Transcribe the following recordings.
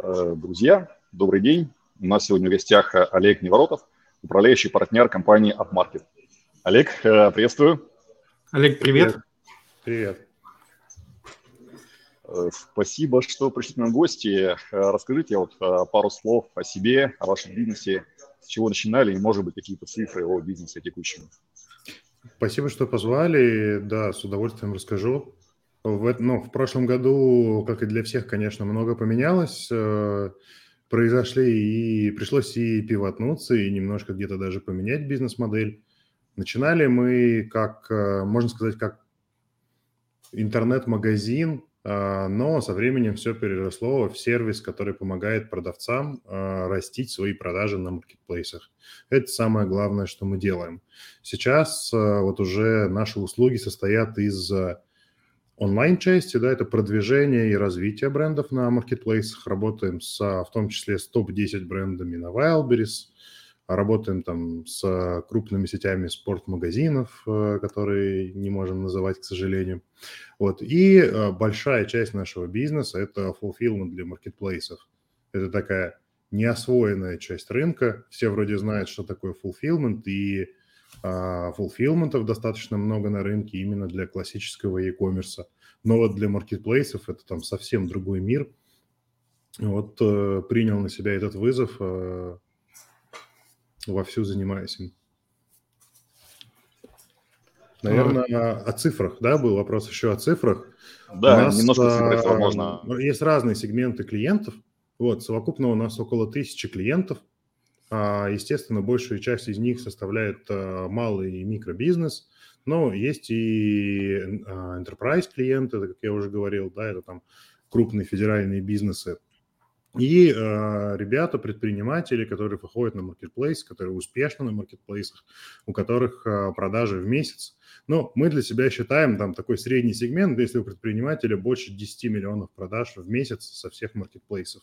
Э, друзья, добрый день. У нас сегодня в гостях э, Олег Неворотов, управляющий партнер компании AppMarket. Олег, э, приветствую. Олег, привет. Привет. Спасибо, что пришли к нам в гости. Расскажите вот пару слов о себе, о вашем бизнесе, с чего начинали и, может быть, какие-то цифры о бизнесе текущем. Спасибо, что позвали. Да, с удовольствием расскажу. В, ну, в прошлом году, как и для всех, конечно, много поменялось. Э, произошли и пришлось и пивотнуться, и немножко где-то даже поменять бизнес-модель. Начинали мы как, э, можно сказать, как интернет-магазин, э, но со временем все переросло в сервис, который помогает продавцам растить свои продажи на маркетплейсах. Это самое главное, что мы делаем. Сейчас вот уже наши услуги состоят из онлайн-части, да, это продвижение и развитие брендов на маркетплейсах. Работаем с, в том числе с топ-10 брендами на Wildberries, работаем там с крупными сетями спортмагазинов, э, которые не можем называть, к сожалению. Вот. И э, большая часть нашего бизнеса – это fulfillment для маркетплейсов. Это такая неосвоенная часть рынка. Все вроде знают, что такое fulfillment, и а фулфилментов достаточно много на рынке именно для классического e-commerce. Но вот для маркетплейсов это там совсем другой мир. Вот э, принял на себя этот вызов, э, вовсю занимаюсь им. Наверное, а... о цифрах, да, был вопрос еще о цифрах. Да, у нас, немножко цифр, если можно. Есть разные сегменты клиентов. Вот, совокупно у нас около тысячи клиентов – естественно, большую часть из них составляет а, малый и микробизнес, но есть и а, enterprise клиенты, как я уже говорил, да, это там крупные федеральные бизнесы. И э, ребята, предприниматели, которые выходят на маркетплейс, которые успешны на маркетплейсах, у которых э, продажи в месяц. Но мы для себя считаем там такой средний сегмент, если у предпринимателя больше 10 миллионов продаж в месяц со всех маркетплейсов.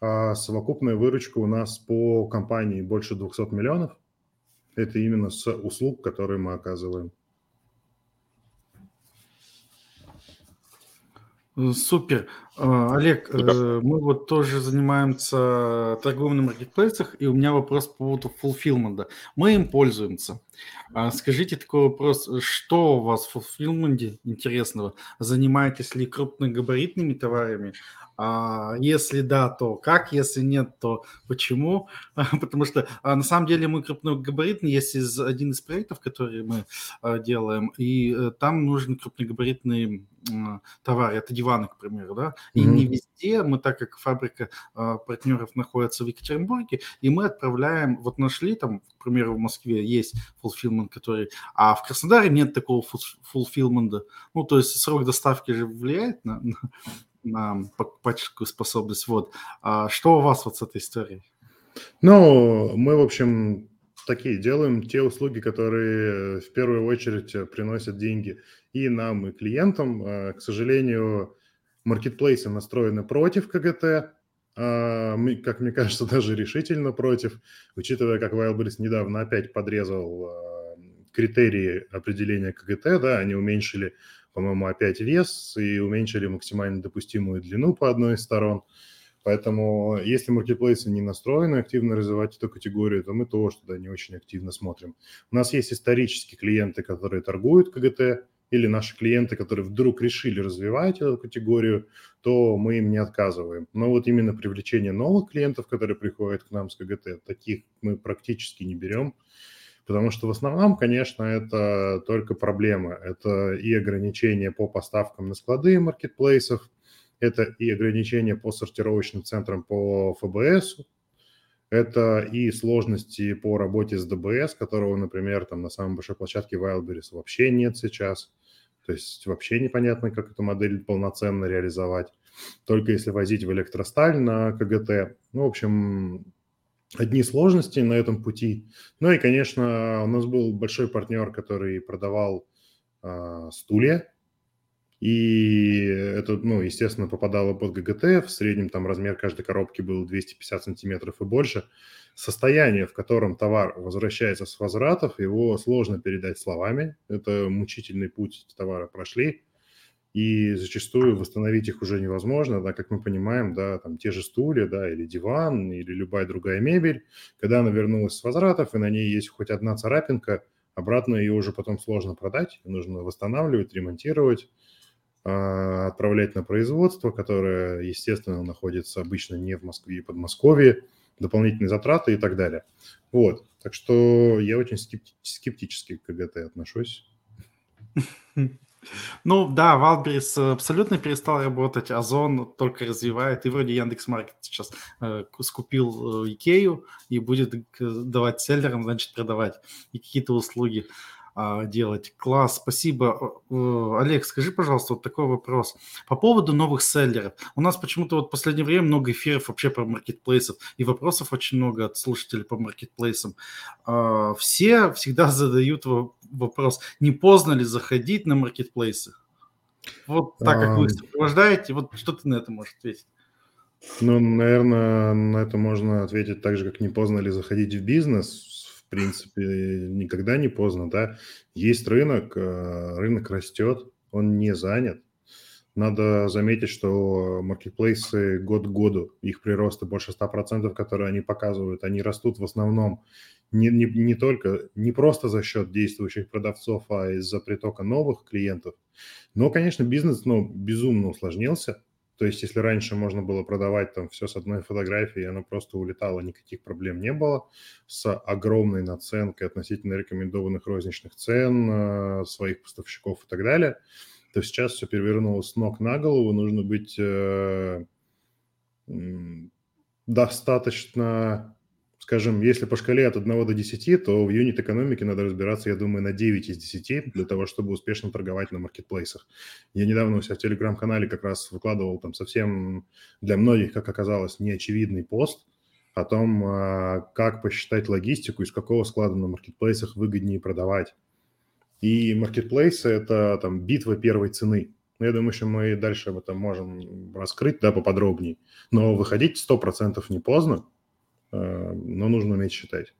А совокупная выручка у нас по компании больше 200 миллионов. Это именно с услуг, которые мы оказываем. Супер. А, Олег, э, мы вот тоже занимаемся торговлей на маркетплейсах, и у меня вопрос по поводу fulfillment. Мы им пользуемся. А скажите такой вопрос, что у вас в fulfillment интересного? Занимаетесь ли крупногабаритными товарами? А если да, то как? Если нет, то почему? Потому что а, на самом деле мы крупногабаритный, есть из, один из проектов, который мы а, делаем, и а, там нужен крупногабаритный товар. Это диваны, к примеру, да? И mm-hmm. не везде мы, так как фабрика а, партнеров находится в Екатеринбурге, и мы отправляем, вот нашли там, к примеру, в Москве есть fulfillment, который, а в Краснодаре нет такого fulfillment. Ну, то есть срок доставки же влияет на, на, на покупательскую способность. Вот. А что у вас вот с этой историей? Ну, мы, в общем, такие делаем те услуги, которые в первую очередь приносят деньги и нам, и клиентам. А, к сожалению, маркетплейсы настроены против КГТ, а, как мне кажется, даже решительно против, учитывая, как Wildberries недавно опять подрезал а, критерии определения КГТ, да, они уменьшили по-моему, опять вес и уменьшили максимально допустимую длину по одной из сторон. Поэтому если маркетплейсы не настроены активно развивать эту категорию, то мы тоже туда не очень активно смотрим. У нас есть исторические клиенты, которые торгуют КГТ, или наши клиенты, которые вдруг решили развивать эту категорию, то мы им не отказываем. Но вот именно привлечение новых клиентов, которые приходят к нам с КГТ, таких мы практически не берем. Потому что в основном, конечно, это только проблемы. Это и ограничения по поставкам на склады маркетплейсов, это и ограничения по сортировочным центрам по ФБС, это и сложности по работе с ДБС, которого, например, там на самой большой площадке Wildberries вообще нет сейчас. То есть вообще непонятно, как эту модель полноценно реализовать. Только если возить в электросталь на КГТ. Ну, в общем, одни сложности на этом пути. Ну и, конечно, у нас был большой партнер, который продавал э, стулья, и это, ну, естественно, попадало под ГГТ. В среднем там размер каждой коробки был 250 сантиметров и больше. Состояние, в котором товар возвращается с возвратов, его сложно передать словами. Это мучительный путь товара прошли. И зачастую восстановить их уже невозможно, да, как мы понимаем, да, там те же стулья, да, или диван, или любая другая мебель, когда она вернулась с возвратов, и на ней есть хоть одна царапинка, обратно ее уже потом сложно продать, нужно восстанавливать, ремонтировать, а, отправлять на производство, которое, естественно, находится обычно не в Москве и Подмосковье, дополнительные затраты и так далее. Вот, так что я очень скептически к КГТ отношусь. Ну да, Валберис абсолютно перестал работать, Озон только развивает, и вроде Яндекс Маркет сейчас э, скупил э, Икею и будет давать селлерам, значит, продавать и какие-то услуги. А, делать. Класс, спасибо. Э, Олег, скажи, пожалуйста, вот такой вопрос. По поводу новых селлеров. У нас почему-то вот в последнее время много эфиров вообще про маркетплейсов, и вопросов очень много от слушателей по маркетплейсам. А, все всегда задают вопрос, не поздно ли заходить на маркетплейсы? Вот так как вы сопровождаете, вот что ты на это можешь ответить? Ну, наверное, на это можно ответить так же, как не поздно ли заходить в бизнес в принципе, никогда не поздно, да. Есть рынок, э, рынок растет, он не занят. Надо заметить, что маркетплейсы год к году, их приросты больше 100%, которые они показывают, они растут в основном не, не, не только, не просто за счет действующих продавцов, а из-за притока новых клиентов. Но, конечно, бизнес ну, безумно усложнился. То есть, если раньше можно было продавать там все с одной фотографии, и оно просто улетало, никаких проблем не было, с огромной наценкой относительно рекомендованных розничных цен, э, своих поставщиков и так далее, то сейчас все перевернулось с ног на голову, нужно быть э, достаточно скажем, если по шкале от 1 до 10, то в юнит-экономике надо разбираться, я думаю, на 9 из 10 для того, чтобы успешно торговать на маркетплейсах. Я недавно у себя в телеграм-канале как раз выкладывал там совсем для многих, как оказалось, неочевидный пост о том, а, как посчитать логистику, из какого склада на маркетплейсах выгоднее продавать. И маркетплейсы – это там битва первой цены. Я думаю, что мы дальше об этом можем раскрыть да, поподробнее. Но выходить 100% не поздно – но нужно уметь считать.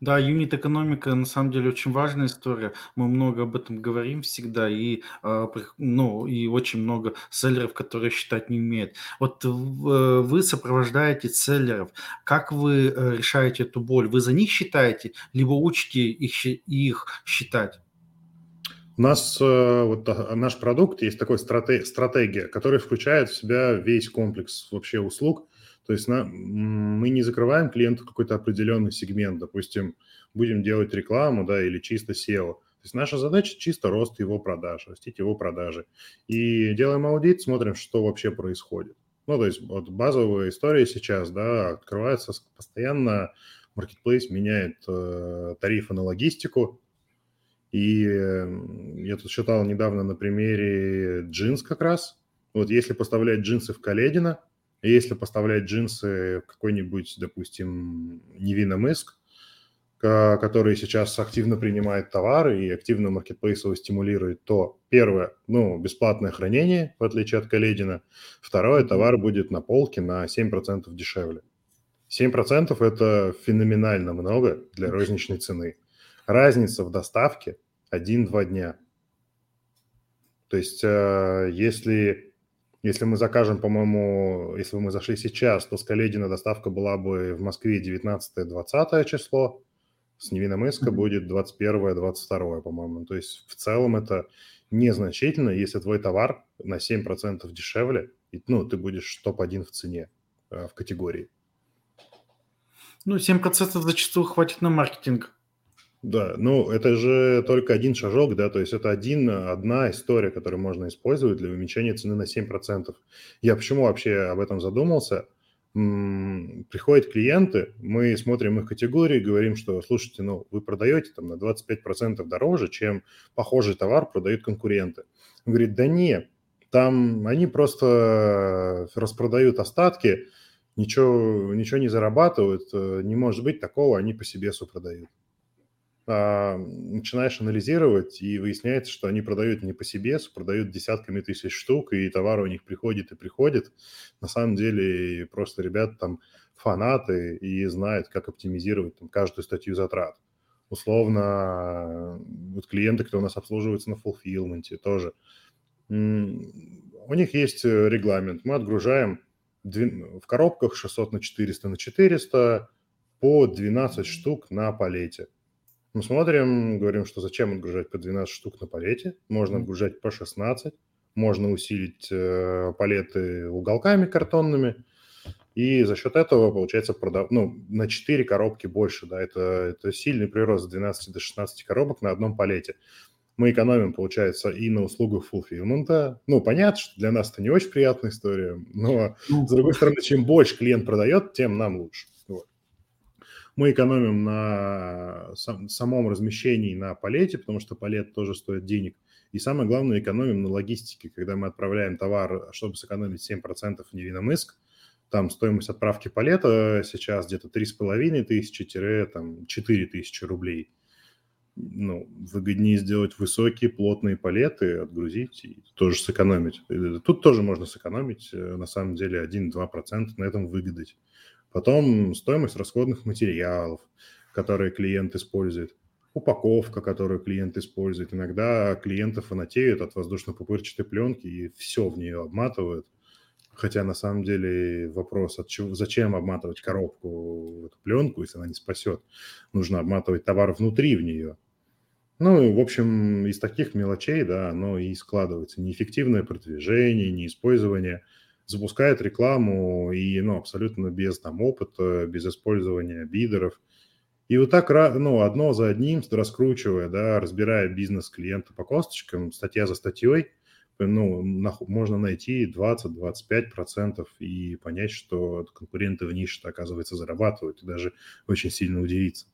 Да, юнит-экономика на самом деле очень важная история. Мы много об этом говорим всегда, и, э, ну, и очень много селлеров, которые считать не умеют. Вот э, вы сопровождаете селлеров. Как вы решаете эту боль? Вы за них считаете, либо учите их, их считать? У нас вот наш продукт есть такой стратегия, которая включает в себя весь комплекс вообще услуг, то есть на, мы не закрываем клиента какой-то определенный сегмент, допустим, будем делать рекламу, да, или чисто SEO. То есть наша задача чисто рост его продаж, растить его продажи. И делаем аудит, смотрим, что вообще происходит. Ну, то есть вот базовая история сейчас, да, открывается постоянно, маркетплейс меняет э, тарифы на логистику, и э, я тут считал недавно на примере джинс как раз. Вот если поставлять джинсы в Каледино, если поставлять джинсы в какой-нибудь, допустим, Невина Мыск, который сейчас активно принимает товары и активно маркетплейсово стимулирует, то первое, ну, бесплатное хранение, в отличие от Каледина. Второе, товар будет на полке на 7% дешевле. 7% – это феноменально много для розничной цены. Разница в доставке 1-2 дня. То есть, э, если если мы закажем, по-моему, если бы мы зашли сейчас, то с Каледина доставка была бы в Москве 19-20 число, с Невиномысска mm-hmm. будет 21-22, по-моему. То есть в целом это незначительно, если твой товар на 7% дешевле, и, ну, ты будешь топ-1 в цене э, в категории. Ну, 7% зачастую хватит на маркетинг. Да, ну это же только один шажок, да, то есть это один, одна история, которую можно использовать для уменьшения цены на 7%. Я почему вообще об этом задумался? Приходят клиенты, мы смотрим их категории, говорим, что, слушайте, ну вы продаете там на 25% дороже, чем похожий товар продают конкуренты. Он говорит, да нет, там они просто распродают остатки, ничего, ничего не зарабатывают, э, не может быть такого, они по себе продают а, начинаешь анализировать, и выясняется, что они продают не по себе, продают десятками тысяч штук, и товар у них приходит и приходит. На самом деле просто ребята там фанаты и знают, как оптимизировать там, каждую статью затрат. Условно, вот клиенты, кто у нас обслуживается на фулфилменте, тоже У них есть э, регламент. Мы отгружаем в коробках 600 на 400 на 400 по 12 штук на палете. Мы смотрим, говорим, что зачем отгружать по 12 штук на палете. Можно отгружать по 16. Можно усилить э, палеты уголками картонными. И за счет этого, получается, продав... ну, на 4 коробки больше. Да, это, это сильный прирост с 12 до 16 коробок на одном палете. Мы экономим, получается, и на услугах фулфилмента. Ну, понятно, что для нас это не очень приятная история, но, ну, с другой стороны, чем больше клиент продает, тем нам лучше. Мы экономим на сам, самом размещении на палете, потому что палет тоже стоит денег. И самое главное, экономим на логистике. Когда мы отправляем товар, чтобы сэкономить 7% в Невиномыск, там стоимость отправки палета сейчас где-то 3,5 тысячи-4 тысячи рублей. Ну, выгоднее сделать высокие плотные палеты, отгрузить и тоже сэкономить. Тут тоже можно сэкономить, э, на самом деле, 1-2% на этом выгадать. Потом стоимость расходных материалов, которые клиент использует. Упаковка, которую клиент использует. Иногда клиенты фанатеют от воздушно-пупырчатой пленки и все в нее обматывают. Хотя на самом деле вопрос, от чего, зачем обматывать коробку, эту пленку, если она не спасет. Нужно обматывать товар внутри в нее. Ну, в общем, из таких мелочей, да, оно и складывается. Неэффективное продвижение, неиспользование – запускает рекламу и, ну, абсолютно без там опыта, без использования бидеров. И вот так, ну, одно за одним, раскручивая, да, разбирая бизнес клиента по косточкам, статья за статьей, ну, можно найти 20-25% и понять, что конкуренты в нише, оказывается, зарабатывают, и даже очень сильно удивиться.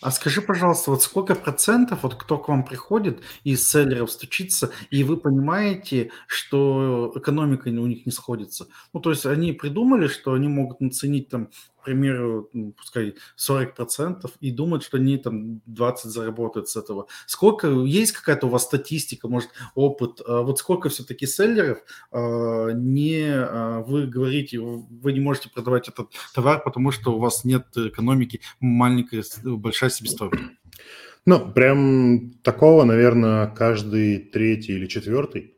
А скажи, пожалуйста, вот сколько процентов, вот кто к вам приходит из селлеров стучится, и вы понимаете, что экономика у них не сходится? Ну, то есть они придумали, что они могут наценить там примеру, ну, пускай 40%, и думают, что они там 20 заработают с этого. Сколько, есть какая-то у вас статистика, может, опыт, а вот сколько все-таки селлеров а, не, а, вы говорите, вы не можете продавать этот товар, потому что у вас нет экономики, маленькая, большая себестоимость? Ну, прям такого, наверное, каждый третий или четвертый.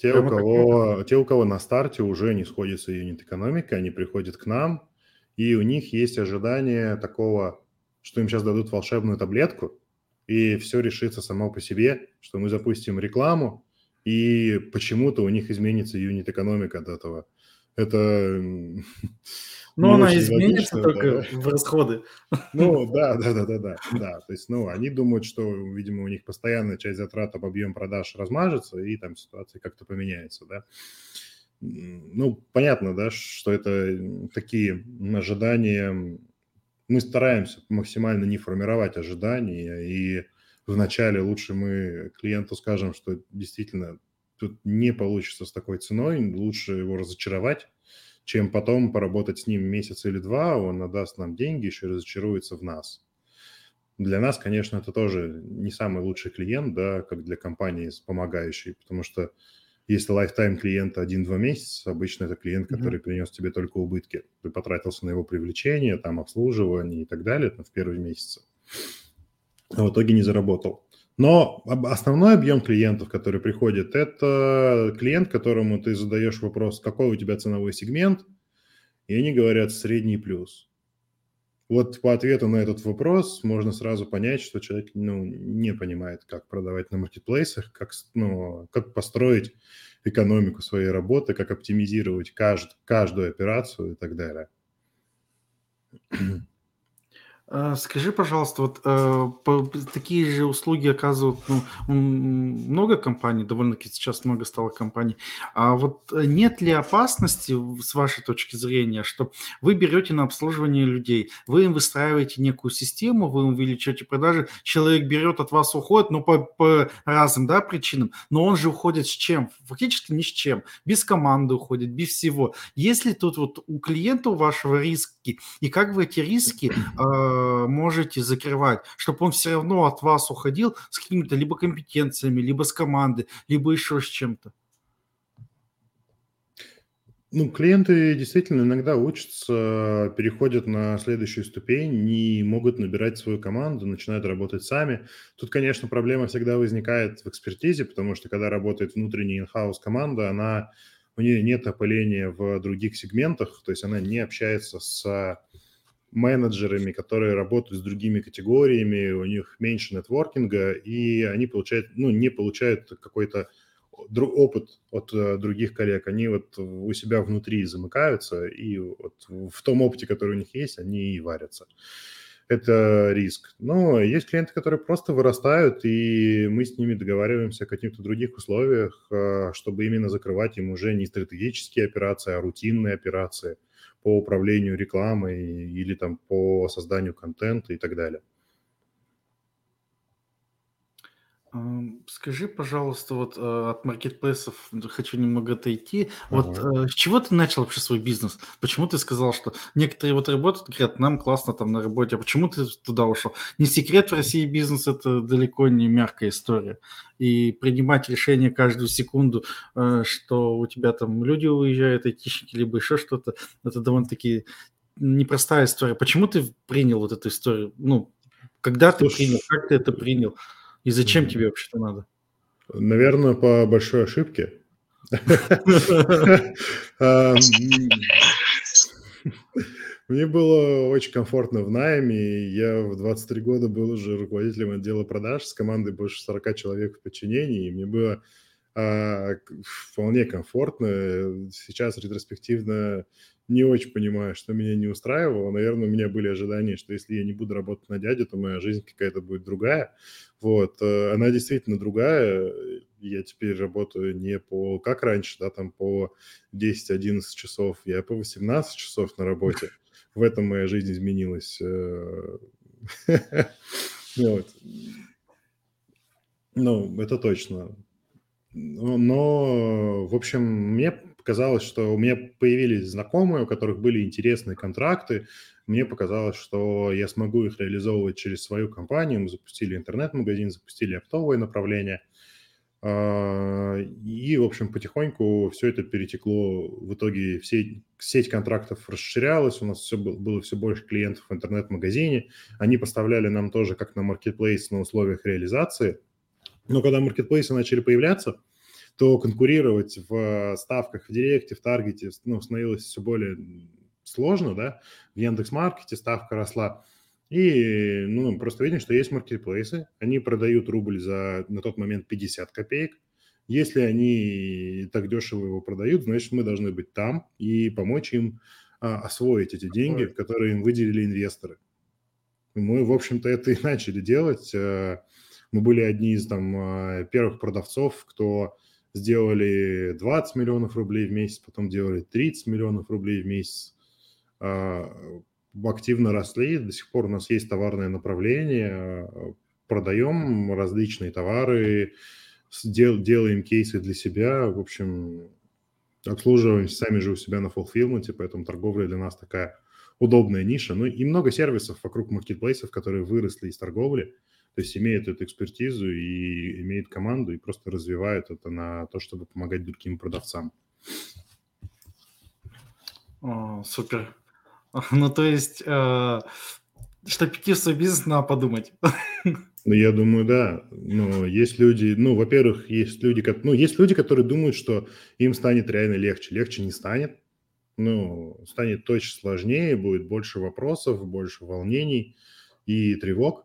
Те, у кого, те, у кого на старте уже не сходится юнит-экономика, они приходят к нам, и у них есть ожидание такого, что им сейчас дадут волшебную таблетку, и все решится само по себе, что мы запустим рекламу, и почему-то у них изменится юнит-экономика от этого. Это но она изменится логично, только да. в расходы. Ну, да, да, да, да, да, да. То есть, ну, они думают, что, видимо, у них постоянная часть затрат об объем продаж размажется, и там ситуация как-то поменяется, да. Ну, понятно, да, что это такие ожидания. Мы стараемся максимально не формировать ожидания, и вначале лучше мы клиенту скажем, что действительно тут не получится с такой ценой, лучше его разочаровать, чем потом поработать с ним месяц или два, он отдаст нам деньги, еще разочаруется в нас. Для нас, конечно, это тоже не самый лучший клиент, да, как для компании помогающей, потому что если лайфтайм клиента 1-2 месяца, обычно это клиент, который mm-hmm. принес тебе только убытки. Ты потратился на его привлечение, там, обслуживание и так далее там, в первые месяцы, а в итоге не заработал. Но основной объем клиентов, который приходит, это клиент, которому ты задаешь вопрос, какой у тебя ценовой сегмент, и они говорят средний плюс. Вот по ответу на этот вопрос можно сразу понять, что человек ну, не понимает, как продавать на маркетплейсах, как, ну, как построить экономику своей работы, как оптимизировать кажд, каждую операцию и так далее. А, скажи, пожалуйста, вот э, такие же услуги оказывают ну, много компаний, довольно-таки сейчас много стало компаний. А вот э, нет ли опасности, с вашей точки зрения, что вы берете на обслуживание людей, вы им выстраиваете некую систему, вы увеличиваете продажи, человек берет от вас, уходит, ну, по, по разным да, причинам, но он же уходит с чем? Фактически ни с чем. Без команды уходит, без всего. Есть ли тут вот у клиента у вашего риски, и как вы эти риски э, можете закрывать, чтобы он все равно от вас уходил с какими-то либо компетенциями, либо с команды, либо еще с чем-то? Ну, клиенты действительно иногда учатся, переходят на следующую ступень, не могут набирать свою команду, начинают работать сами. Тут, конечно, проблема всегда возникает в экспертизе, потому что когда работает внутренняя инхаус команда, она у нее нет опыления в других сегментах, то есть она не общается с менеджерами, которые работают с другими категориями, у них меньше нетворкинга, и они получают, ну, не получают какой-то опыт от э, других коллег, они вот у себя внутри замыкаются, и вот в том опыте, который у них есть, они и варятся. Это риск. Но есть клиенты, которые просто вырастают, и мы с ними договариваемся о каких-то других условиях, э, чтобы именно закрывать им уже не стратегические операции, а рутинные операции по управлению рекламой или там по созданию контента и так далее. Скажи, пожалуйста, вот э, от маркетплейсов хочу немного отойти. Вот э, с чего ты начал вообще свой бизнес? Почему ты сказал, что некоторые вот работают, говорят, нам классно там на работе, а почему ты туда ушел? Не секрет, в России бизнес это далеко не мягкая история. И принимать решение каждую секунду, э, что у тебя там люди уезжают, айтишники, либо еще что-то, это довольно-таки непростая история. Почему ты принял вот эту историю? Ну, когда ты принял, как ты это принял? И зачем тебе вообще-то надо? Наверное, по большой ошибке. Мне было очень комфортно в найме. Я в 23 года был уже руководителем отдела продаж с командой больше 40 человек в подчинении. И мне было а, вполне комфортно. Сейчас ретроспективно не очень понимаю, что меня не устраивало. Наверное, у меня были ожидания, что если я не буду работать на дядю, то моя жизнь какая-то будет другая. Вот, э, она действительно другая. Я теперь работаю не по, как раньше, да, там по 10-11 часов, я по 18 часов на работе. В этом моя жизнь изменилась. Э. Ну, это точно. Но, в общем, мне показалось, что у меня появились знакомые, у которых были интересные контракты. Мне показалось, что я смогу их реализовывать через свою компанию. Мы запустили интернет-магазин, запустили оптовое направление. А, и, в общем, потихоньку все это перетекло. В итоге все, сеть контрактов расширялась, у нас все было, было все больше клиентов в интернет-магазине. Они поставляли нам тоже как на маркетплейс на условиях реализации. Но когда маркетплейсы начали появляться, то конкурировать в ставках в Директе, в Таргете ну, становилось все более сложно, да, в Яндекс.Маркете ставка росла. И ну, просто видим, что есть маркетплейсы, они продают рубль за на тот момент 50 копеек. Если они так дешево его продают, значит, мы должны быть там и помочь им а, освоить эти деньги, которые им выделили инвесторы. Мы, в общем-то, это и начали делать. Э, мы были одни из там а, первых продавцов, кто сделали 20 миллионов рублей в месяц, потом делали 30 миллионов рублей в месяц, а, активно росли, до сих пор у нас есть товарное направление, продаем различные товары, делаем кейсы для себя, в общем, обслуживаемся сами же у себя на fulfillment, поэтому торговля для нас такая удобная ниша. Ну и много сервисов вокруг маркетплейсов, которые выросли из торговли – то есть имеют эту экспертизу и имеют команду и просто развивают это на то, чтобы помогать другим продавцам. О, супер. Ну, то есть, э, чтобы идти в свой бизнес, надо подумать. Ну, я думаю, да. Но есть люди, ну, во-первых, есть люди, ну, есть люди, которые думают, что им станет реально легче. Легче не станет. Ну, станет точно сложнее, будет больше вопросов, больше волнений и тревог.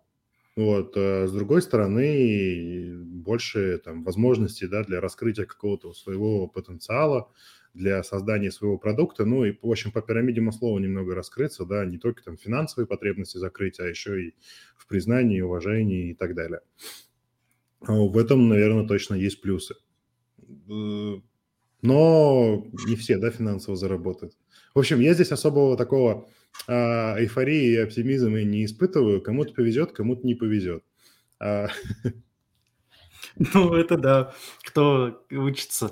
Вот. А с другой стороны, больше там, возможностей да, для раскрытия какого-то своего потенциала, для создания своего продукта, ну и, в общем, по пирамиде Маслова немного раскрыться, да, не только там финансовые потребности закрыть, а еще и в признании, уважении и так далее. А в этом, наверное, точно есть плюсы. Э, но не все, да, финансово заработают. В общем, я здесь особого такого а, эйфории и оптимизма не испытываю. Кому-то повезет, кому-то не повезет. А... Ну, это да, кто учится.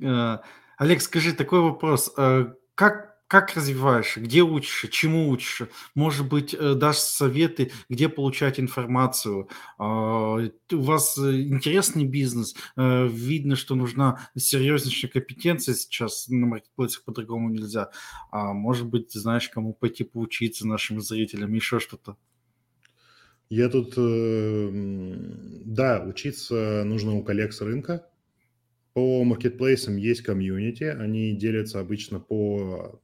А, Олег, скажи такой вопрос. А, как как развиваешь, где учишь, чему учишь, может быть, э, дашь советы, где получать информацию. А, у вас э, интересный бизнес, э, видно, что нужна серьезнейшая компетенция сейчас на маркетплейсах по-другому нельзя. А может быть, знаешь, кому пойти поучиться нашим зрителям, еще что-то. Я тут, да, учиться нужно у коллег с рынка. По маркетплейсам есть комьюнити, они делятся обычно по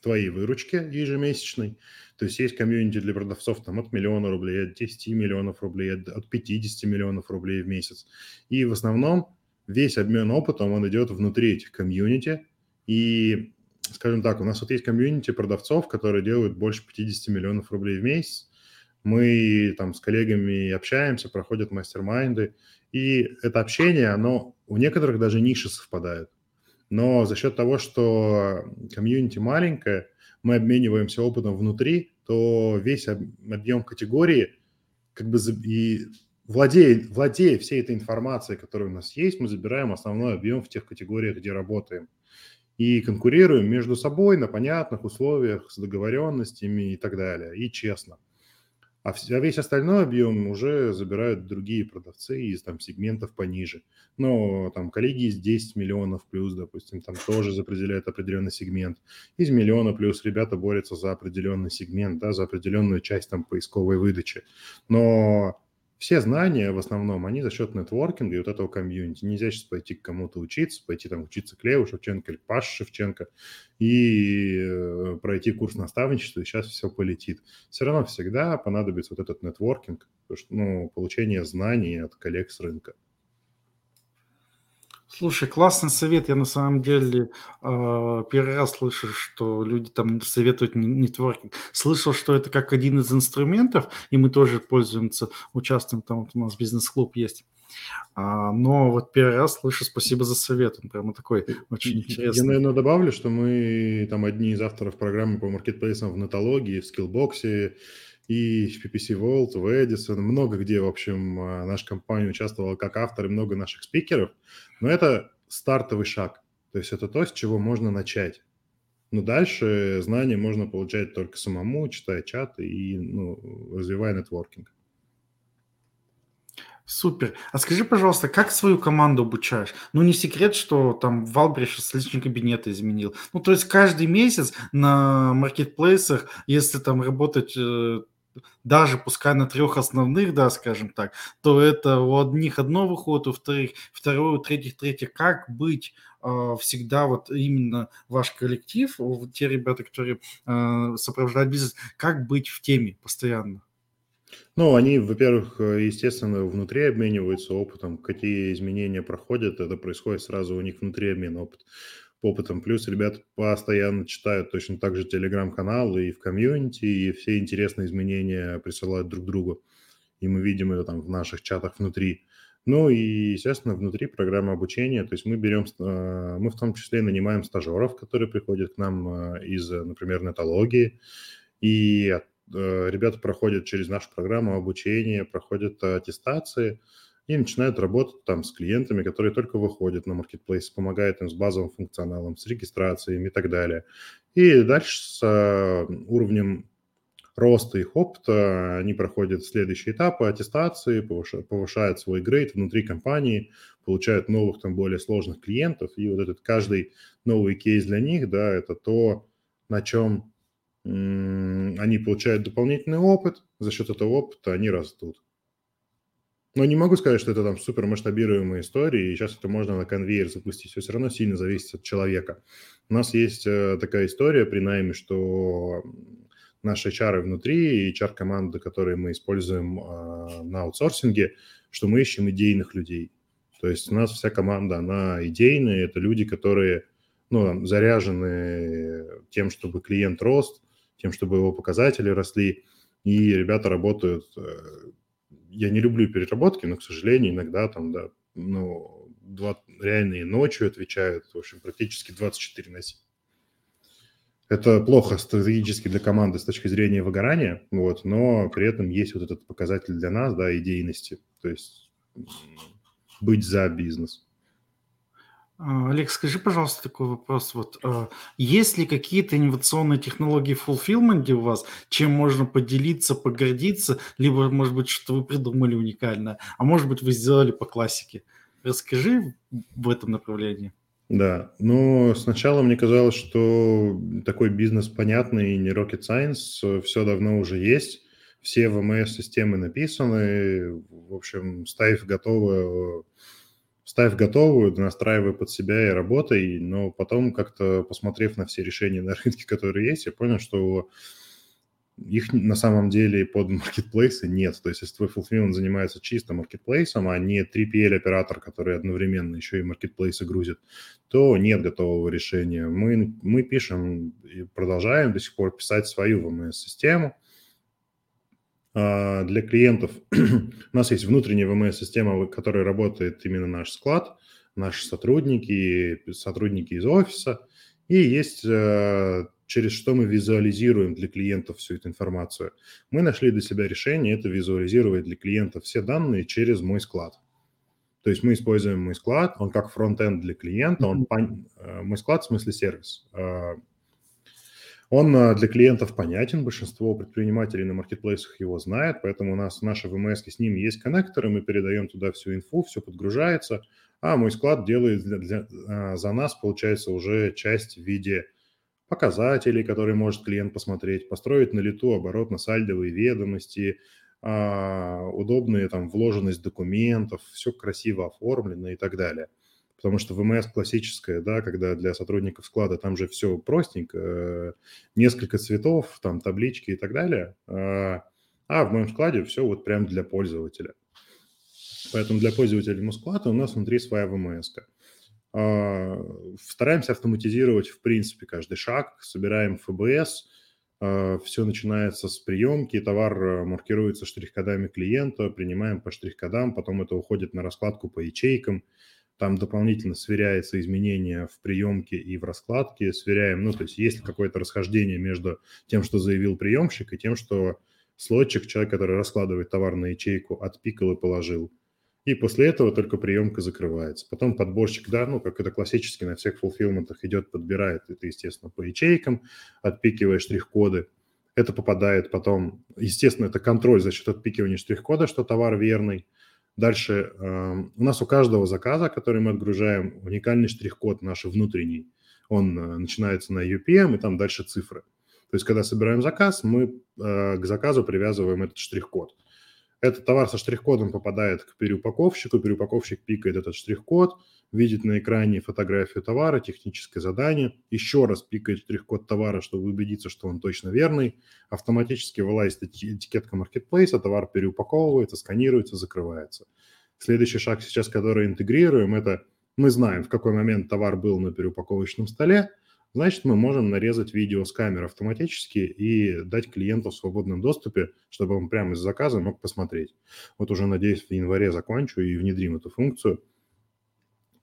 твоей выручки ежемесячной. То есть есть комьюнити для продавцов там от миллиона рублей, от 10 миллионов рублей, от 50 миллионов рублей в месяц. И в основном весь обмен опытом, он идет внутри этих комьюнити. И, скажем так, у нас вот есть комьюнити продавцов, которые делают больше 50 миллионов рублей в месяц. Мы там с коллегами общаемся, проходят мастер-майнды. И это общение, оно у некоторых даже ниши совпадают. Но за счет того, что комьюнити маленькое, мы обмениваемся опытом внутри, то весь объем категории, как бы и владея, владея всей этой информацией, которая у нас есть, мы забираем основной объем в тех категориях, где работаем. И конкурируем между собой на понятных условиях, с договоренностями и так далее, и честно. А, а весь остальной объем уже забирают другие продавцы из там сегментов пониже. Но там коллеги из 10 миллионов плюс, допустим, там тоже определяют определенный сегмент. Из миллиона плюс ребята борются за определенный сегмент, да, за определенную часть там поисковой выдачи. Но все знания в основном, они за счет нетворкинга и вот этого комьюнити. Нельзя сейчас пойти к кому-то учиться, пойти там учиться к Леву Шевченко или к Паше Шевченко и э, пройти курс наставничества, и сейчас все полетит. Все равно всегда понадобится вот этот нетворкинг, ну, получение знаний от коллег с рынка. Слушай, классный совет. Я на самом деле э, первый раз слышу, что люди там советуют нетворкинг. Слышал, что это как один из инструментов, и мы тоже пользуемся, участвуем там, вот у нас бизнес-клуб есть. А, но вот первый раз слышу, спасибо за совет. Он прямо такой очень интересный. Я, наверное, добавлю, что мы там одни из авторов программы по маркетплейсам в Нетологии, в Скиллбоксе, и в PPC World, в Edison, много где, в общем, а, наша компания участвовала как автор и много наших спикеров. Но это стартовый шаг, то есть это то, с чего можно начать. Но дальше знания можно получать только самому, читая чаты и ну, развивая нетворкинг. Супер. А скажи, пожалуйста, как свою команду обучаешь? Ну, не секрет, что там Валбриш с личного кабинета изменил. Ну, то есть каждый месяц на маркетплейсах, если там работать э, даже пускай на трех основных, да, скажем так, то это у одних одно выходит, у вторых второе, у третьих третье. Как быть э, всегда вот именно ваш коллектив, те ребята, которые э, сопровождают бизнес, как быть в теме постоянно? Ну, они, во-первых, естественно, внутри обмениваются опытом, какие изменения проходят, это происходит сразу у них внутри обмен опыт опытом. Плюс ребята постоянно читают точно так же телеграм-каналы и в комьюнити, и все интересные изменения присылают друг другу. И мы видим это там в наших чатах внутри. Ну и, естественно, внутри программы обучения, то есть мы берем, э, мы в том числе нанимаем стажеров, которые приходят к нам э, из, например, нетологии, и э, ребята проходят через нашу программу обучения, проходят аттестации, и начинают работать там с клиентами, которые только выходят на маркетплейс, помогают им с базовым функционалом, с регистрациями и так далее. И дальше с э, уровнем роста их опыта они проходят следующие этапы аттестации, повышают свой грейд внутри компании, получают новых там более сложных клиентов, и вот этот каждый новый кейс для них, да, это то, на чем они получают дополнительный опыт, за счет этого опыта они растут. Но не могу сказать, что это там супер масштабируемая история, и сейчас это можно на конвейер запустить. Все равно сильно зависит от человека. У нас есть э, такая история при найме, что наши HR внутри и HR-команды, которые мы используем э, на аутсорсинге, что мы ищем идейных людей. То есть у нас вся команда, она идейная, это люди, которые ну, заряжены тем, чтобы клиент рос, тем, чтобы его показатели росли, и ребята работают э, я не люблю переработки, но, к сожалению, иногда там, да, ну, два, реальные ночью отвечают, в общем, практически 24 на 7. Это плохо стратегически для команды с точки зрения выгорания, вот, но при этом есть вот этот показатель для нас, да, идейности, то есть быть за бизнес. А, Олег, скажи, пожалуйста, такой вопрос. Вот, а, есть ли какие-то инновационные технологии в fulfillment у вас, чем можно поделиться, погордиться, либо, может быть, что вы придумали уникальное, а может быть, вы сделали по классике? Расскажи в этом направлении. Да, но сначала мне казалось, что такой бизнес понятный, не rocket science, все давно уже есть, все VMS-системы написаны, в общем, ставь готовую, ставь готовую, настраивай под себя и работай, но потом как-то, посмотрев на все решения на рынке, которые есть, я понял, что их на самом деле под маркетплейсы нет. То есть если твой fulfillment занимается чисто маркетплейсом, а не 3PL-оператор, который одновременно еще и маркетплейсы грузит, то нет готового решения. Мы, мы пишем и продолжаем до сих пор писать свою VMS-систему. А для клиентов у нас есть внутренняя VMS-система, в которой работает именно наш склад, наши сотрудники, сотрудники из офиса, и есть э, через что мы визуализируем для клиентов всю эту информацию. Мы нашли для себя решение это визуализировать для клиентов все данные через мой склад. То есть мы используем мой склад, он как фронт-энд для клиента, он mm-hmm. мой склад в смысле сервис. Он э, для клиентов понятен, большинство предпринимателей на маркетплейсах его знает, поэтому у нас наши VMS с ними есть коннекторы, мы передаем туда всю инфу, все подгружается, а мой склад делает для, для, за нас, получается, уже часть в виде показателей, которые может клиент посмотреть, построить на лету оборотно-сальдовые ведомости, а, удобные там вложенность документов, все красиво оформлено и так далее. Потому что ВМС классическая, да, когда для сотрудников склада там же все простенько, э, несколько цветов, там таблички и так далее, а, а в моем складе все вот прям для пользователя. Поэтому для пользователя склада у нас внутри своя ВМС. А, стараемся автоматизировать, в принципе, каждый шаг, собираем ФБС, а, все начинается с приемки, товар э, маркируется штрих-кодами клиента, принимаем по штрих-кодам, потом это уходит на раскладку по ячейкам, там дополнительно сверяется изменения в приемке и в раскладке, сверяем, ну, то есть есть ли какое-то расхождение между тем, что заявил приемщик, и тем, что слотчик, человек, который раскладывает товар на ячейку, отпикал и положил – и после этого только приемка закрывается. Потом подборщик, да, ну, как это классически на всех фулфилментах идет, подбирает это, естественно, по ячейкам, отпикивая штрих-коды. Это попадает потом, естественно, это контроль за счет отпикивания штрих-кода, что товар верный. Дальше э, у нас у каждого заказа, который мы отгружаем, уникальный штрих-код наш внутренний. Он э, начинается на UPM, и там дальше цифры. То есть, когда собираем заказ, мы э, к заказу привязываем этот штрих-код. Этот товар со штрих-кодом попадает к переупаковщику, переупаковщик пикает этот штрих-код, видит на экране фотографию товара, техническое задание, еще раз пикает штрих-код товара, чтобы убедиться, что он точно верный, автоматически вылазит этикетка маркетплейса, товар переупаковывается, сканируется, закрывается. Следующий шаг сейчас, который интегрируем, это мы знаем, в какой момент товар был на переупаковочном столе, значит, мы можем нарезать видео с камеры автоматически и дать клиенту в свободном доступе, чтобы он прямо из заказа мог посмотреть. Вот уже, надеюсь, в январе закончу и внедрим эту функцию.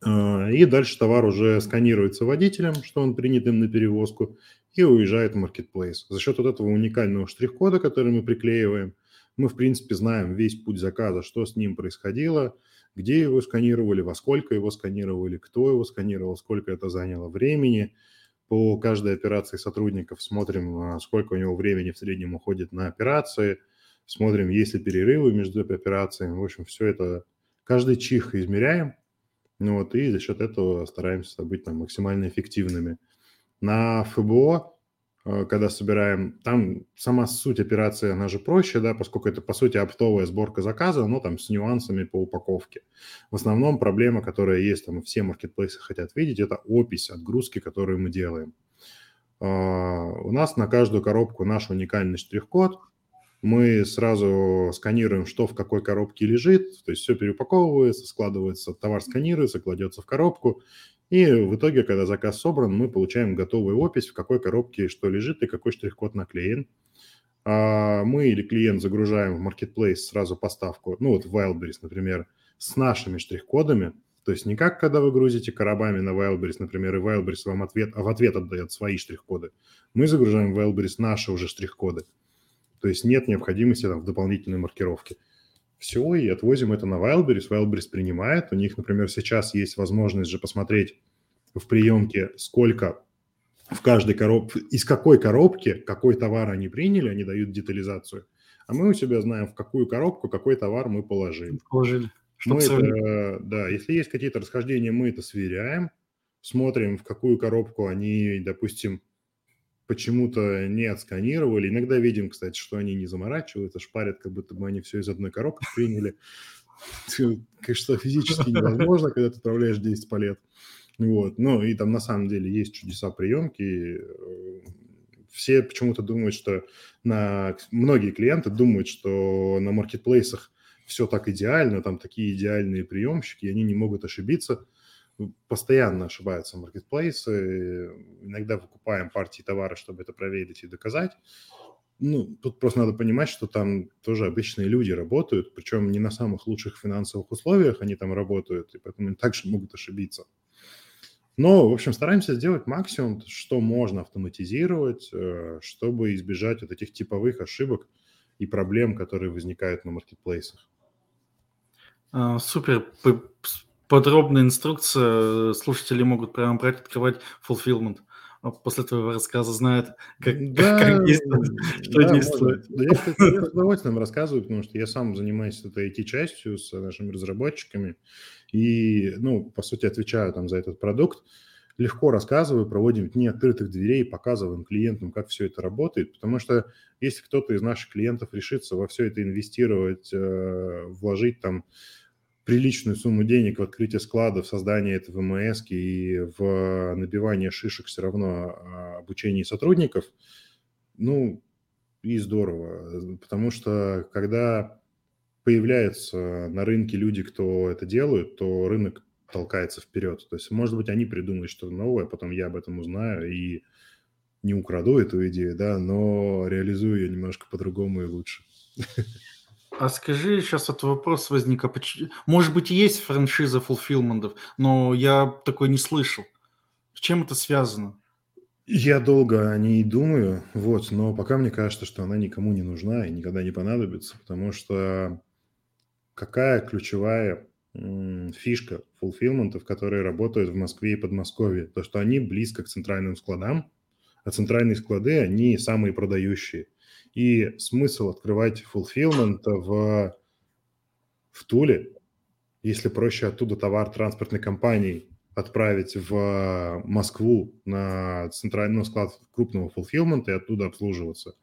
А, и дальше товар уже сканируется водителем, что он принят им на перевозку, и уезжает в маркетплейс. За счет вот этого уникального штрих-кода, который мы приклеиваем, мы, в принципе, знаем весь путь заказа, что с ним происходило, где его сканировали, во сколько его сканировали, кто его сканировал, сколько это заняло времени – по каждой операции сотрудников смотрим, а, сколько у него времени в среднем уходит на операции, смотрим, есть ли перерывы между операциями. В общем, все это, каждый чих измеряем, ну вот, и за счет этого стараемся быть там максимально эффективными. На ФБО Э, когда собираем, там сама суть операции, она же проще, да, поскольку это, по сути, оптовая сборка заказа, но там с нюансами по упаковке. В основном проблема, которая есть, там все маркетплейсы хотят видеть, это опись отгрузки, которую мы делаем. А, у нас на каждую коробку наш уникальный штрих-код. Мы сразу сканируем, что в какой коробке лежит, то есть все переупаковывается, складывается, товар сканируется, кладется в коробку, и в итоге, когда заказ собран, мы получаем готовую опись, в какой коробке что лежит и какой штрих-код наклеен. А мы или клиент загружаем в Marketplace сразу поставку, ну вот в Wildberries, например, с нашими штрих-кодами, то есть не как когда вы грузите коробами на Wildberries, например, и Wildberries вам ответ, а в ответ отдает свои штрих-коды. Мы загружаем в Wildberries наши уже штрих-коды. То есть нет необходимости там, в дополнительной маркировке все, и отвозим это на Wildberries. Wildberries принимает. У них, например, сейчас есть возможность же посмотреть в приемке, сколько в каждой коробке, из какой коробки какой товар они приняли, они дают детализацию. А мы у себя знаем, в какую коробку какой товар мы положили. Положили. Мы это, да, если есть какие-то расхождения, мы это сверяем, смотрим, в какую коробку они, допустим, почему-то не отсканировали. Иногда видим, кстати, что они не заморачиваются, шпарят, как будто бы они все из одной коробки приняли. Что физически невозможно, когда ты отправляешь 10 палет. Вот. Ну, и там на самом деле есть чудеса приемки. Все почему-то думают, что на... Многие клиенты думают, что на маркетплейсах все так идеально, там такие идеальные приемщики, и они не могут ошибиться. Постоянно ошибаются маркетплейсы. Иногда выкупаем партии товара, чтобы это проверить и доказать. Ну, тут просто надо понимать, что там тоже обычные люди работают, причем не на самых лучших финансовых условиях они там работают, и поэтому они также могут ошибиться. Но, в общем, стараемся сделать максимум, что можно автоматизировать, э, чтобы избежать вот этих типовых ошибок и проблем, которые возникают на маркетплейсах. А, супер. Подробная инструкция. Слушатели могут прямо брать, открывать fulfillment. А после твоего рассказа знают, как, да, как действовать, что да, действует. Да, я, кстати, с удовольствием рассказываю, потому что я сам занимаюсь этой IT-частью с нашими разработчиками и, ну, по сути, отвечаю там за этот продукт. Легко рассказываю, проводим дни открытых дверей, показываем клиентам, как все это работает, потому что если кто-то из наших клиентов решится во все это инвестировать, э, вложить там приличную сумму денег в открытие склада, в создание этого МС и в набивание шишек все равно а, обучение сотрудников, ну, и здорово. Потому что когда появляются на рынке люди, кто это делают, то рынок толкается вперед. То есть, может быть, они придумают что-то новое, потом я об этом узнаю и не украду эту идею, да, но реализую ее немножко по-другому и лучше. А скажи, сейчас вот вопрос возник, а может быть, есть франшиза фулфилментов, но я такой не слышал. С чем это связано? Я долго о ней думаю, вот, но пока мне кажется, что она никому не нужна и никогда не понадобится, потому что какая ключевая фишка фулфилментов, которые работают в Москве и Подмосковье, то, что они близко к центральным складам, а центральные склады, они самые продающие. И смысл открывать fulfillment в, в Туле, если проще оттуда товар транспортной компании отправить в Москву на центральный склад крупного fulfillment и оттуда обслуживаться,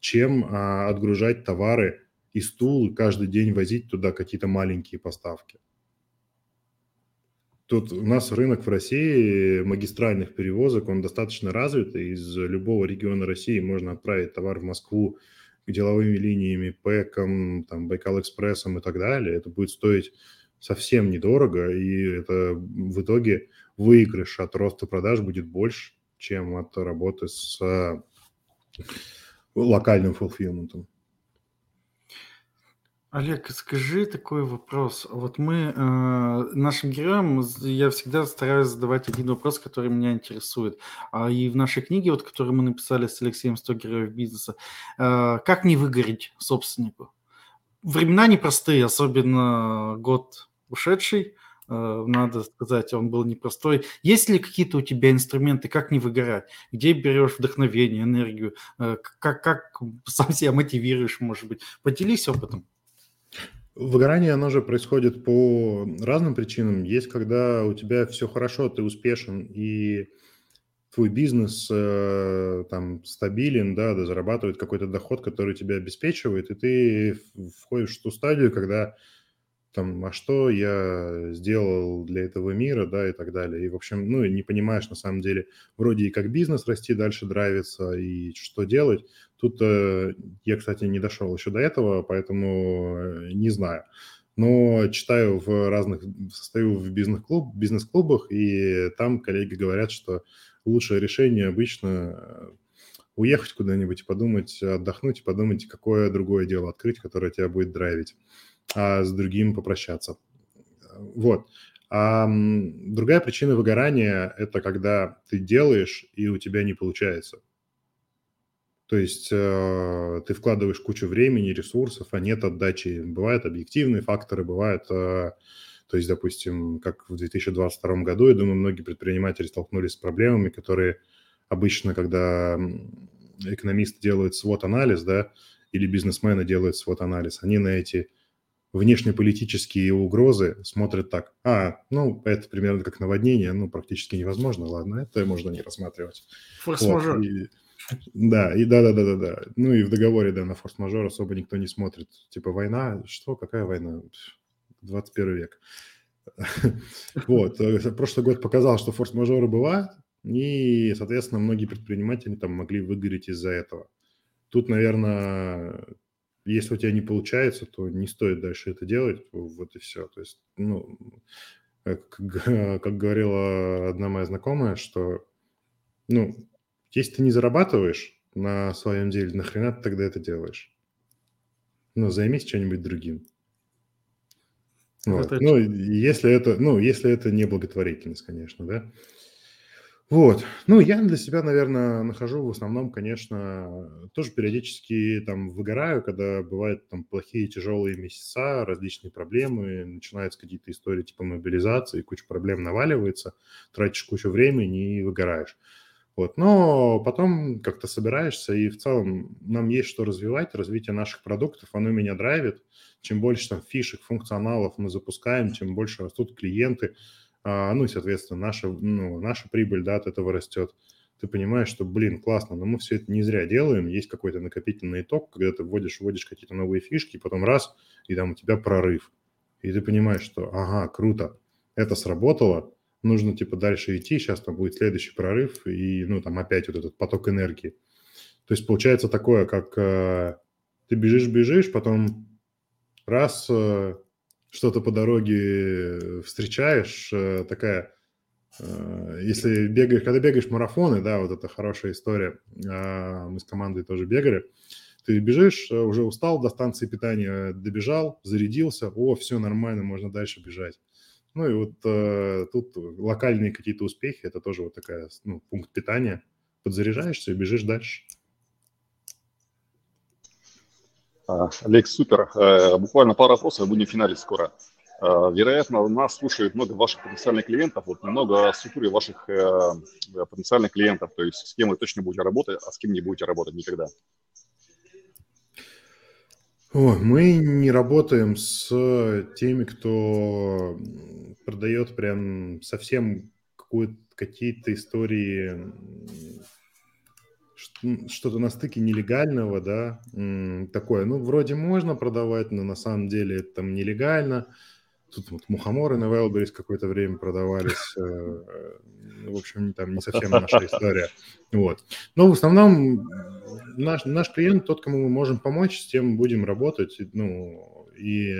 чем а, отгружать товары из Тулы, каждый день возить туда какие-то маленькие поставки. Тут у нас рынок в России магистральных перевозок, он достаточно развит, и из любого региона России можно отправить товар в Москву деловыми линиями, ПЭКом, там, Байкал-экспрессом и так далее. Это будет стоить совсем недорого, и это в итоге выигрыш от роста продаж будет больше, чем от работы с локальным фулфилментом. Олег, скажи такой вопрос. Вот мы э, нашим героям, я всегда стараюсь задавать один вопрос, который меня интересует. А и в нашей книге, вот, которую мы написали с Алексеем «100 героев бизнеса», э, как не выгореть собственнику? Времена непростые, особенно год ушедший, э, надо сказать, он был непростой. Есть ли какие-то у тебя инструменты, как не выгорать? Где берешь вдохновение, энергию? Э, как, как сам себя мотивируешь, может быть? Поделись опытом. Выгорание, оно же происходит по разным причинам. Есть, когда у тебя все хорошо, ты успешен, и твой бизнес э, там стабилен, да, да, зарабатывает какой-то доход, который тебя обеспечивает, и ты входишь в ту стадию, когда там, а что я сделал для этого мира, да, и так далее. И, в общем, ну, не понимаешь, на самом деле, вроде и как бизнес расти дальше драйвится, и что делать. Тут э, я, кстати, не дошел еще до этого, поэтому э, не знаю. Но читаю в разных, состою в бизнес-клуб, бизнес-клубах, и там коллеги говорят, что лучшее решение обычно э, уехать куда-нибудь и подумать, отдохнуть и подумать, какое другое дело открыть, которое тебя будет драйвить а с другим попрощаться. Вот. А другая причина выгорания – это когда ты делаешь, и у тебя не получается. То есть э, ты вкладываешь кучу времени, ресурсов, а нет отдачи. Бывают объективные факторы, бывают э, То есть, допустим, как в 2022 году, я думаю, многие предприниматели столкнулись с проблемами, которые обычно, когда экономисты делают свод-анализ, да, или бизнесмены делают свод-анализ, они на эти внешнеполитические угрозы смотрят так. А, ну, это примерно как наводнение, ну, практически невозможно, ладно, это можно не рассматривать. Форс-мажор. Вот, да, и да-да-да-да-да. Ну и в договоре, да, на форс-мажор особо никто не смотрит. Типа война, что, какая война? 21 век. Вот. Э, прошлый год показал, что форс-мажоры бывают, и, соответственно, многие предприниматели там могли выгореть из-за этого. Тут, наверное, если у тебя не получается, то не стоит дальше это делать, вот и все. То есть, ну, э, как, как говорила одна моя знакомая, что, ну, если ты не зарабатываешь на своем деле, нахрена ты тогда это делаешь? Ну, займись чем-нибудь другим. Вот. Ну, если это, ну, если это не благотворительность, конечно, да. Вот. Ну, я для себя, наверное, нахожу в основном, конечно, тоже периодически там выгораю, когда бывают там плохие, тяжелые месяца, различные проблемы, начинаются какие-то истории типа мобилизации, куча проблем наваливается, тратишь кучу времени и выгораешь. Вот. Но потом как-то собираешься, и в целом нам есть что развивать, развитие наших продуктов, оно меня драйвит. Чем больше там фишек, функционалов мы запускаем, тем больше растут клиенты, а, ну и, соответственно, наша, ну, наша прибыль да, от этого растет. Ты понимаешь, что, блин, классно, но мы все это не зря делаем, есть какой-то накопительный итог, когда ты вводишь, вводишь какие-то новые фишки, потом раз, и там у тебя прорыв. И ты понимаешь, что, ага, круто, это сработало, нужно типа дальше идти, сейчас там будет следующий прорыв, и ну там опять вот этот поток энергии. То есть получается такое, как э, ты бежишь-бежишь, потом раз э, что-то по дороге встречаешь, э, такая, э, если бегаешь, когда бегаешь марафоны, да, вот это хорошая история, э, мы с командой тоже бегали, ты бежишь, э, уже устал до станции питания, добежал, зарядился, о, все нормально, можно дальше бежать. Ну и вот э, тут локальные какие-то успехи, это тоже вот такая, ну, пункт питания. Подзаряжаешься и бежишь дальше. А, Олег, супер. Э, буквально пару вопросов, будем в финале скоро. Э, вероятно, нас слушает много ваших потенциальных клиентов, вот немного о структуре ваших э, потенциальных клиентов, то есть с кем вы точно будете работать, а с кем не будете работать никогда. О, мы не работаем с теми, кто продает прям совсем какие-то истории, что-то на стыке нелегального, да, такое. Ну, вроде можно продавать, но на самом деле это там нелегально. Тут вот мухоморы на Wildberries какое-то время продавались. Э, э, в общем, там не совсем наша история. Вот. Но в основном наш, наш клиент, тот, кому мы можем помочь, с тем будем работать. Ну, и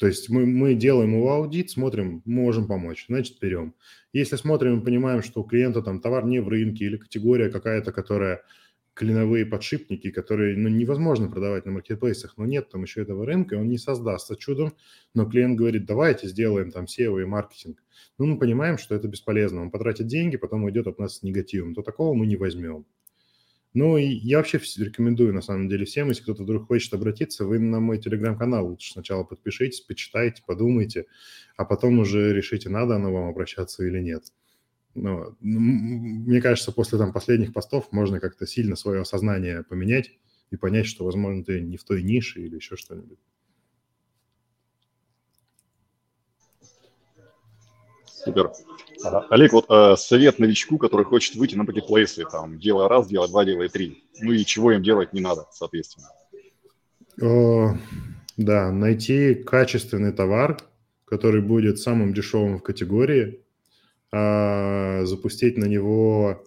то есть мы, мы делаем его аудит, смотрим, можем помочь, значит, берем. Если смотрим и понимаем, что у клиента там товар не в рынке или категория какая-то, которая клиновые подшипники, которые ну, невозможно продавать на маркетплейсах, но нет там еще этого рынка, он не создастся чудом, но клиент говорит, давайте сделаем там SEO и маркетинг. Ну, мы понимаем, что это бесполезно, он потратит деньги, потом уйдет от нас с негативом, то такого мы не возьмем. Ну, и я вообще рекомендую, на самом деле, всем, если кто-то вдруг хочет обратиться, вы на мой телеграм-канал лучше сначала подпишитесь, почитайте, подумайте, а потом уже решите, надо оно вам обращаться или нет. Ну, мне кажется, после там последних постов можно как-то сильно свое сознание поменять и понять, что, возможно, ты не в той нише или еще что-нибудь. Супер. Олег, вот э, совет новичку, который хочет выйти на маркетплейсы, там, делая раз, делая два, делая три. Ну и чего им делать не надо, соответственно. О, да, найти качественный товар, который будет самым дешевым в категории, а, запустить на него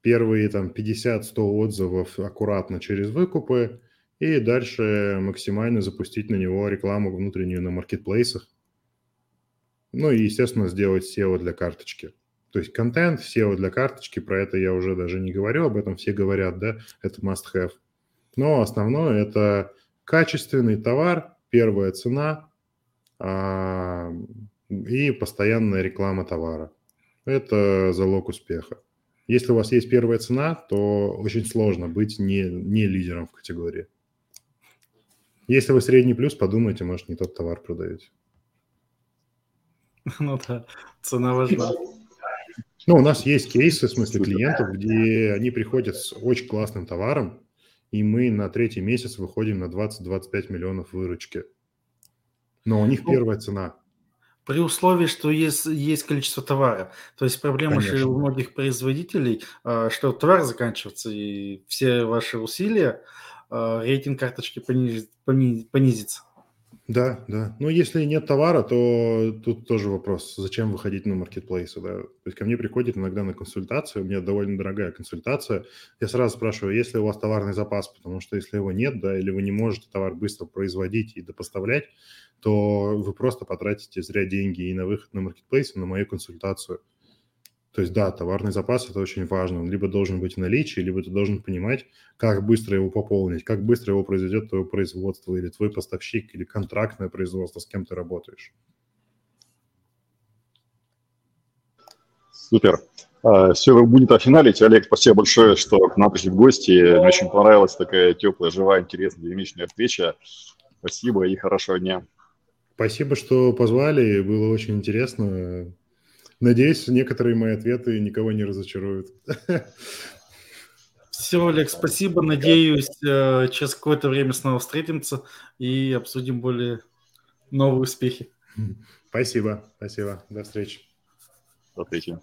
первые там 50-100 отзывов аккуратно через выкупы и дальше максимально запустить на него рекламу внутреннюю на маркетплейсах, ну и, естественно, сделать SEO для карточки. То есть контент, SEO для карточки, про это я уже даже не говорю, об этом все говорят, да, это must-have. Но основное – это качественный товар, первая цена а, и постоянная реклама товара. Это залог успеха. Если у вас есть первая цена, то очень сложно быть не, не лидером в категории. Если вы средний плюс, подумайте, может, не тот товар продаете. Ну да, цена важна. Ну, у нас есть кейсы, в смысле клиентов, где они приходят с очень классным товаром, и мы на третий месяц выходим на 20-25 миллионов выручки. Но у них ну, первая цена. При условии, что есть, есть количество товара. То есть проблема Конечно. же у многих производителей, а, что товар заканчивается, и все ваши усилия, а, рейтинг карточки понизит, понизится. Да, да. Но если нет товара, то тут тоже вопрос, зачем выходить на маркетплейсы, да. То есть ко мне приходит иногда на консультацию, у меня довольно дорогая консультация, я сразу спрашиваю, есть ли у вас товарный запас, потому что если его нет, да, или вы не можете товар быстро производить и допоставлять, то вы просто потратите зря деньги и на выход на маркетплейс, и на мою консультацию. То есть, да, товарный запас – это очень важно. Он либо должен быть в наличии, либо ты должен понимать, как быстро его пополнить, как быстро его произведет твое производство или твой поставщик, или контрактное производство, с кем ты работаешь. Супер. А, Все, вы будете финалить. Олег, спасибо большое, что к нам пришли в гости. Мне очень понравилась такая теплая, живая, интересная, динамичная встреча. Спасибо и хорошего дня. Спасибо, что позвали. Было очень интересно. Надеюсь, некоторые мои ответы никого не разочаруют. Все, Олег, спасибо. Надеюсь, э, через какое-то время снова встретимся и обсудим более новые успехи. Спасибо, спасибо. До встречи. До встречи.